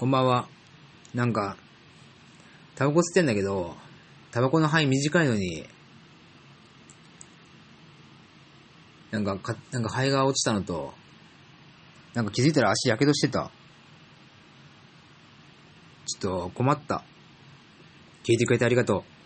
こんばんは。なんか、タバコ吸ってんだけど、タバコの範囲短いのに、なんかか、なんか肺が落ちたのと、なんか気づいたら足やけどしてた。ちょっと困った。聞いてくれてありがとう。